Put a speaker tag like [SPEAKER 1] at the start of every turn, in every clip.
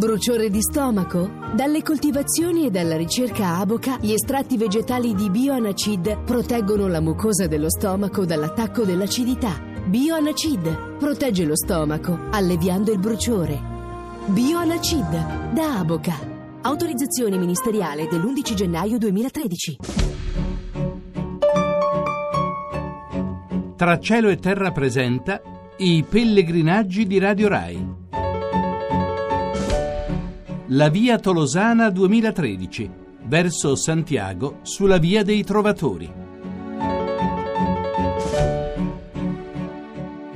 [SPEAKER 1] Bruciore di stomaco? Dalle coltivazioni e dalla ricerca Aboca, gli estratti vegetali di Bioanacid proteggono la mucosa dello stomaco dall'attacco dell'acidità. Bioanacid protegge lo stomaco, alleviando il bruciore. Bioanacid da Aboca. Autorizzazione ministeriale dell'11 gennaio 2013.
[SPEAKER 2] Tra cielo e terra presenta i pellegrinaggi di Radio Rai. La via Tolosana 2013, verso Santiago, sulla via dei Trovatori.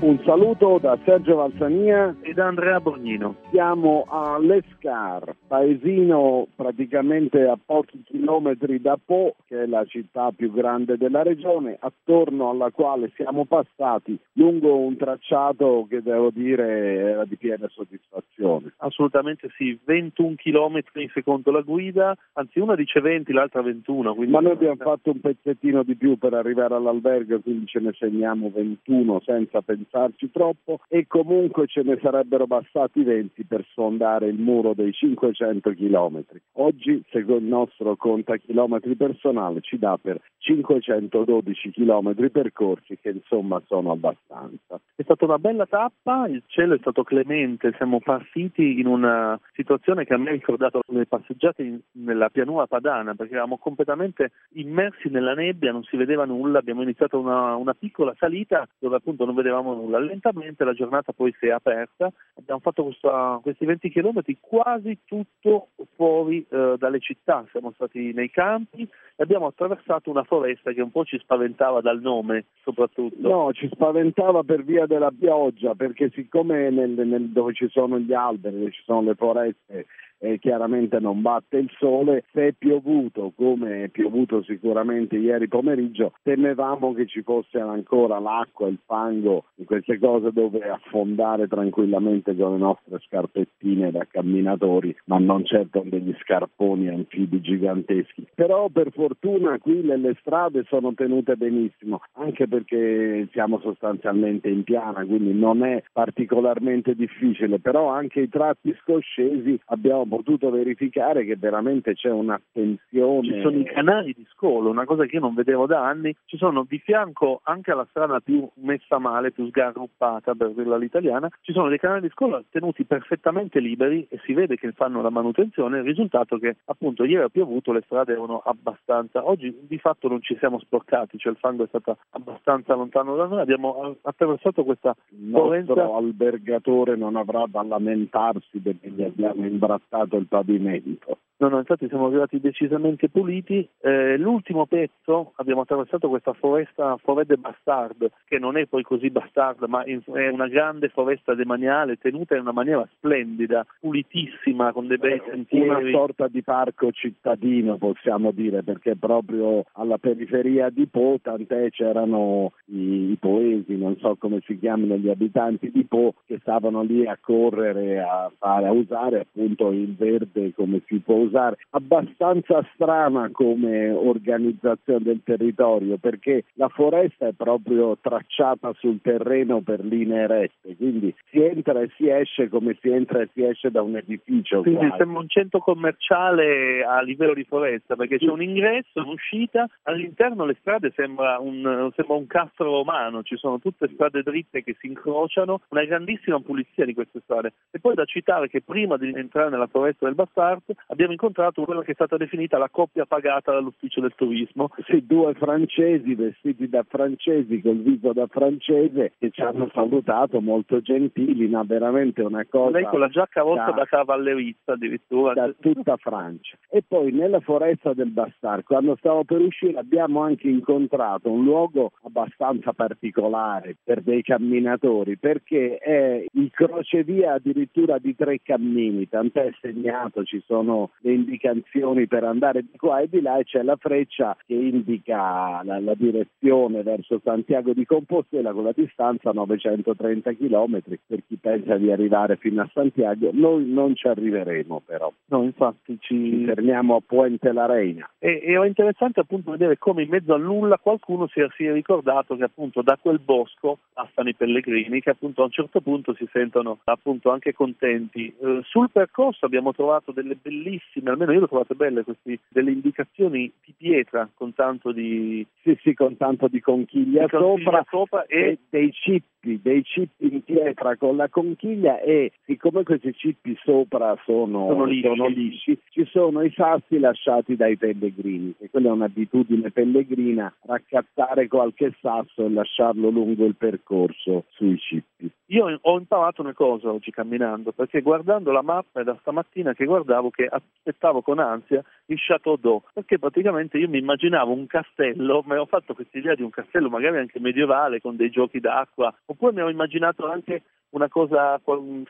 [SPEAKER 3] Un saluto da Sergio Valsania
[SPEAKER 4] e da Andrea Borgnino.
[SPEAKER 3] Siamo a Lescar, paesino praticamente a pochi chilometri da Po, che è la città più grande della regione, attorno alla quale siamo passati lungo un tracciato che devo dire era di piena soddisfazione.
[SPEAKER 4] Assolutamente sì, 21 chilometri secondo la guida, anzi una dice 20, l'altra 21.
[SPEAKER 3] Ma noi abbiamo fatto un pezzettino di più per arrivare all'albergo, quindi ce ne segniamo 21 senza pensare sforzarci troppo e comunque ce ne sarebbero bastati 20 per sfondare il muro dei 500 chilometri. Oggi, secondo il nostro conta chilometri personale, ci dà per 512 chilometri percorsi che insomma sono abbastanza.
[SPEAKER 4] È stata una bella tappa, il cielo è stato clemente, siamo partiti in una situazione che a me ha ricordato le passeggiate in, nella pianura padana perché eravamo completamente immersi nella nebbia, non si vedeva nulla, abbiamo iniziato una, una piccola salita dove appunto non vedevamo nulla. Lentamente la giornata poi si è aperta, abbiamo fatto questa, questi 20 km quasi tutto fuori eh, dalle città, siamo stati nei campi e abbiamo attraversato una foresta che un po' ci spaventava dal nome soprattutto.
[SPEAKER 3] No, ci spaventava per via della pioggia, perché siccome nel, nel, dove ci sono gli alberi, dove ci sono le foreste, e chiaramente non batte il sole. Se è piovuto, come è piovuto sicuramente ieri pomeriggio, temevamo che ci fosse ancora l'acqua, il fango, queste cose dove affondare tranquillamente con le nostre scarpettine da camminatori, ma non certo degli scarponi anfibi giganteschi. Però per fortuna qui le, le strade sono tenute benissimo, anche perché siamo sostanzialmente in piana, quindi non è particolarmente difficile, però anche i tratti scoscesi abbiamo potuto verificare che veramente c'è un'attenzione.
[SPEAKER 4] Ci sono i canali di scolo, una cosa che io non vedevo da anni, ci sono di fianco anche alla strada più messa male, più sgarruppata per dirla all'italiana, ci sono dei canali di scolo tenuti perfettamente liberi e si vede che fanno la manutenzione, il risultato è che appunto ieri ha piovuto, le strade erano abbastanza, oggi di fatto non ci siamo sporcati, cioè il fango è stato abbastanza lontano da noi, abbiamo attraversato questa
[SPEAKER 3] il nostro albergatore non avrà da lamentarsi perché gli abbiamo imbrattato passato il pavimento.
[SPEAKER 4] No, no, infatti siamo arrivati decisamente puliti. Eh, l'ultimo pezzo abbiamo attraversato questa foresta Forêt de Bastard, che non è poi così bastard, ma è una grande foresta demaniale tenuta in una maniera splendida, pulitissima, con dei bei sentieri.
[SPEAKER 3] Una sorta di parco cittadino, possiamo dire, perché proprio alla periferia di Po, tant'è c'erano i, i poesi, non so come si chiamano gli abitanti di Po, che stavano lì a correre, a, fare, a usare appunto il verde come si può usare, abbastanza strana come organizzazione del territorio perché la foresta è proprio tracciata sul terreno per linee rette, quindi si entra e si esce come si entra e si esce da un edificio.
[SPEAKER 4] Quindi quasi. sembra un centro commerciale a livello di foresta perché c'è un ingresso, un'uscita, all'interno le strade sembra un, sembra un castro romano, ci sono tutte strade dritte che si incrociano, una grandissima pulizia di queste strade. E poi da citare che prima di entrare nella foresta del Bastard abbiamo incontrato quella che è stata definita la coppia pagata dall'ufficio del turismo.
[SPEAKER 3] Sì, due francesi vestiti da francesi col viso da francese che ci hanno salutato molto gentili, ma veramente una cosa.
[SPEAKER 4] Lei con la giacca rossa da, da cavallerista addirittura.
[SPEAKER 3] Da tutta Francia. E poi nella foresta del Bastard, quando stavo per uscire, abbiamo anche incontrato un luogo abbastanza particolare per dei camminatori, perché è il crocevia addirittura di tre cammini, tant'è segnato, ci sono le indicazioni per andare di qua e di là e c'è la freccia che indica la, la direzione verso Santiago di Compostela con la distanza 930 km per chi pensa di arrivare fino a Santiago. Noi non ci arriveremo però.
[SPEAKER 4] No, infatti ci,
[SPEAKER 3] ci fermiamo a Puente la Reina.
[SPEAKER 4] E, e è interessante appunto vedere come in mezzo al nulla qualcuno si è, si è ricordato che appunto da quel bosco passano i pellegrini che appunto a un certo punto si sentono appunto anche contenti. Eh, sul percorso abbiamo trovato delle bellissime, almeno io le ho trovate belle, questi, delle indicazioni di pietra con tanto di...
[SPEAKER 3] Sì, sì, con tanto di conchiglia,
[SPEAKER 4] di conchiglia
[SPEAKER 3] sopra,
[SPEAKER 4] sopra e,
[SPEAKER 3] e dei cippi, dei cippi in pietra con la conchiglia e siccome questi cippi sopra sono,
[SPEAKER 4] Sono lisci.
[SPEAKER 3] sono lisci, ci sono i sassi lasciati dai pellegrini, che quella è un'abitudine pellegrina, raccattare qualche sasso e lasciarlo lungo il percorso sui cippi.
[SPEAKER 4] Io ho imparato una cosa oggi camminando, perché guardando la mappa da stamattina che guardavo che aspettavo con ansia il Chateau d'Eau, perché praticamente io mi immaginavo un castello, ma ho fatto questa idea di un castello magari anche medievale con dei giochi d'acqua, oppure mi ho immaginato anche una cosa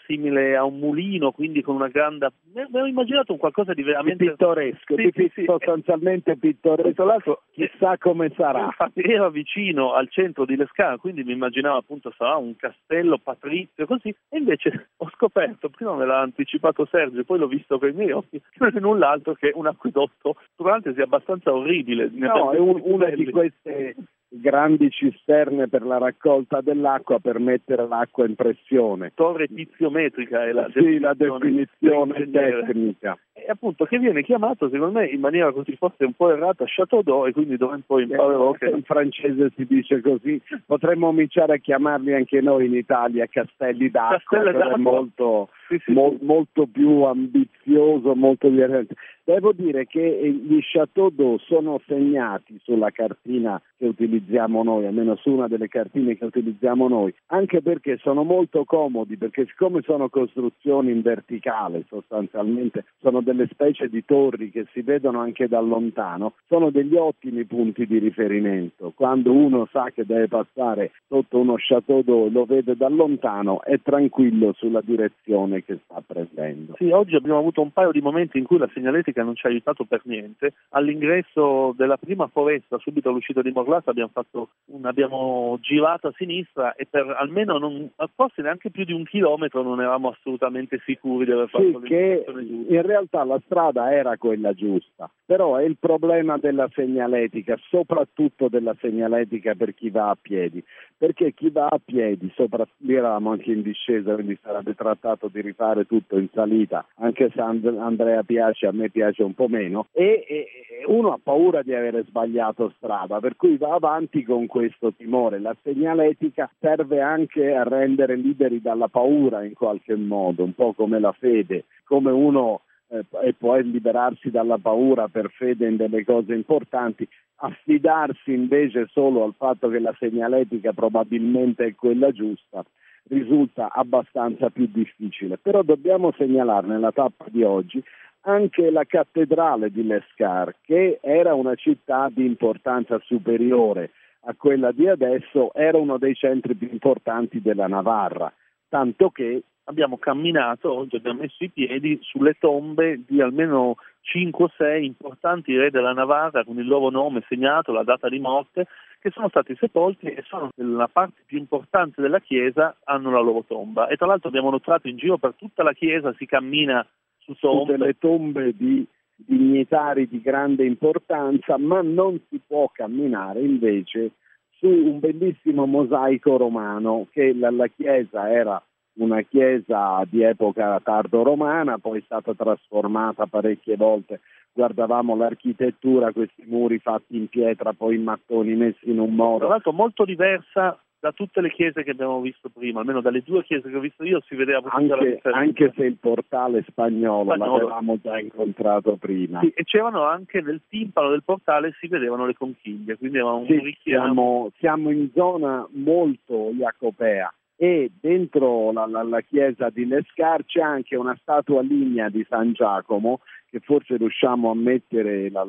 [SPEAKER 4] simile a un mulino, quindi con una grande... Mi mi ho immaginato un qualcosa di
[SPEAKER 3] Di
[SPEAKER 4] veramente...
[SPEAKER 3] pittoresco,
[SPEAKER 4] Sì,
[SPEAKER 3] di
[SPEAKER 4] sì, sì.
[SPEAKER 3] sostanzialmente pittoresco.
[SPEAKER 4] Tra l'altro,
[SPEAKER 3] Chissà come sarà.
[SPEAKER 4] Infatti era vicino al centro di Lescana, quindi mi immaginavo appunto sarà un castello patrizio così, e invece ho scoperto, prima me l'ha anticipato Sergio, poi l'ho visto con i miei occhi, non è null'altro che un acquedotto, durante sia abbastanza orribile.
[SPEAKER 3] No, è un- una di queste grandi cisterne per la raccolta dell'acqua per mettere l'acqua in pressione.
[SPEAKER 4] torre tiziometrica è la
[SPEAKER 3] Sì, la definizione tecnica.
[SPEAKER 4] E appunto che viene chiamato secondo me in maniera così forse un po' errata Chateau d'Eau e quindi dove poi imparerò che
[SPEAKER 3] In francese si dice così, potremmo cominciare a chiamarli anche noi in Italia castelli d'acqua,
[SPEAKER 4] Castelli
[SPEAKER 3] è
[SPEAKER 4] d'acqua.
[SPEAKER 3] molto,
[SPEAKER 4] Sì, sì,
[SPEAKER 3] mo- molto più ambizioso, molto divertente. Devo dire che eh, gli Chateau d'eau sono segnati sulla cartina che utilizziamo noi, almeno su una delle cartine che utilizziamo noi, anche perché sono molto comodi, perché siccome sono costruzioni in verticale sostanzialmente, sono delle specie di torri che si vedono anche da lontano, sono degli ottimi punti di riferimento. Quando uno sa che deve passare sotto uno Chateau d'eau lo vede da lontano, è tranquillo sulla direzione che sta prendendo.
[SPEAKER 4] Sì, oggi abbiamo avuto un paio di momenti in cui la segnaletica non ci ha aiutato per niente. All'ingresso della prima foresta, subito all'uscita di Morlata, abbiamo, fatto un- abbiamo girato a sinistra e per almeno non, forse neanche più di un chilometro non eravamo assolutamente sicuri di aver fatto
[SPEAKER 3] Sì, che
[SPEAKER 4] giusta.
[SPEAKER 3] in realtà la strada era quella giusta, però è il problema della segnaletica, soprattutto della segnaletica per chi va a piedi, perché chi va a piedi, sopra, eravamo anche in discesa, quindi sarebbe trattato di rifare tutto in salita, anche se And- Andrea piace, a me piace un po' meno, e, e- uno ha paura di avere sbagliato strada, per cui va avanti con questo timore. La segnaletica serve anche a rendere liberi dalla paura in qualche modo, un po' come la fede, come uno e può liberarsi dalla paura per fede in delle cose importanti, affidarsi invece solo al fatto che la segnaletica probabilmente è quella giusta risulta abbastanza più difficile. Però dobbiamo segnalare nella tappa di oggi anche la cattedrale di Lescar, che era una città di importanza superiore a quella di adesso, era uno dei centri più importanti della Navarra, tanto che
[SPEAKER 4] abbiamo camminato, oggi abbiamo messo i piedi sulle tombe di almeno 5 o 6 importanti re della Navarra con il loro nome segnato, la data di morte, che sono stati sepolti e sono nella parte più importante della chiesa, hanno la loro tomba. E tra l'altro abbiamo notato in giro per tutta la chiesa si cammina su
[SPEAKER 3] tutte
[SPEAKER 4] tombe.
[SPEAKER 3] le tombe di dignitari di grande importanza, ma non si può camminare invece su un bellissimo mosaico romano che la, la chiesa era una chiesa di epoca tardo-romana, poi è stata trasformata parecchie volte. Guardavamo l'architettura, questi muri fatti in pietra, poi in mattoni messi in un
[SPEAKER 4] Tra
[SPEAKER 3] modo.
[SPEAKER 4] l'altro molto diversa da tutte le chiese che abbiamo visto prima, almeno dalle due chiese che ho visto io si vedeva proprio
[SPEAKER 3] Anche, anche se il portale spagnolo,
[SPEAKER 4] Spagnolo.
[SPEAKER 3] l'avevamo già incontrato prima.
[SPEAKER 4] Sì, e c'erano anche nel timpano del portale si vedevano le conchiglie, quindi era un
[SPEAKER 3] Sì,
[SPEAKER 4] richiamo.
[SPEAKER 3] siamo, siamo in zona molto jacopea e dentro la, la- la chiesa di Lescar c'è anche una statua lignea di San Giacomo che forse riusciamo a mettere, la,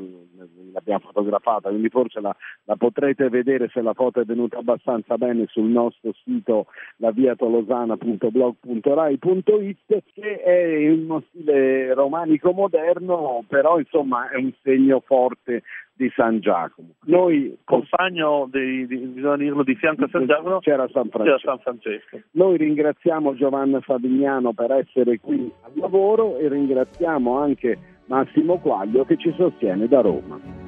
[SPEAKER 3] l'abbiamo fotografata, quindi forse la, la, potrete vedere se la foto è venuta abbastanza bene sul nostro sito laviatolosana.blog.rai.it che è in uno stile romanico moderno, però insomma è un segno forte di San Giacomo.
[SPEAKER 4] Noi compagno dei, di, bisogna dirlo di fianco a San Giacomo
[SPEAKER 3] c'era San Francesco.
[SPEAKER 4] C'era San Francesco.
[SPEAKER 3] Noi ringraziamo Giovanna Favignano per essere qui al lavoro e ringraziamo anche Massimo Quaglio che ci sostiene da Roma.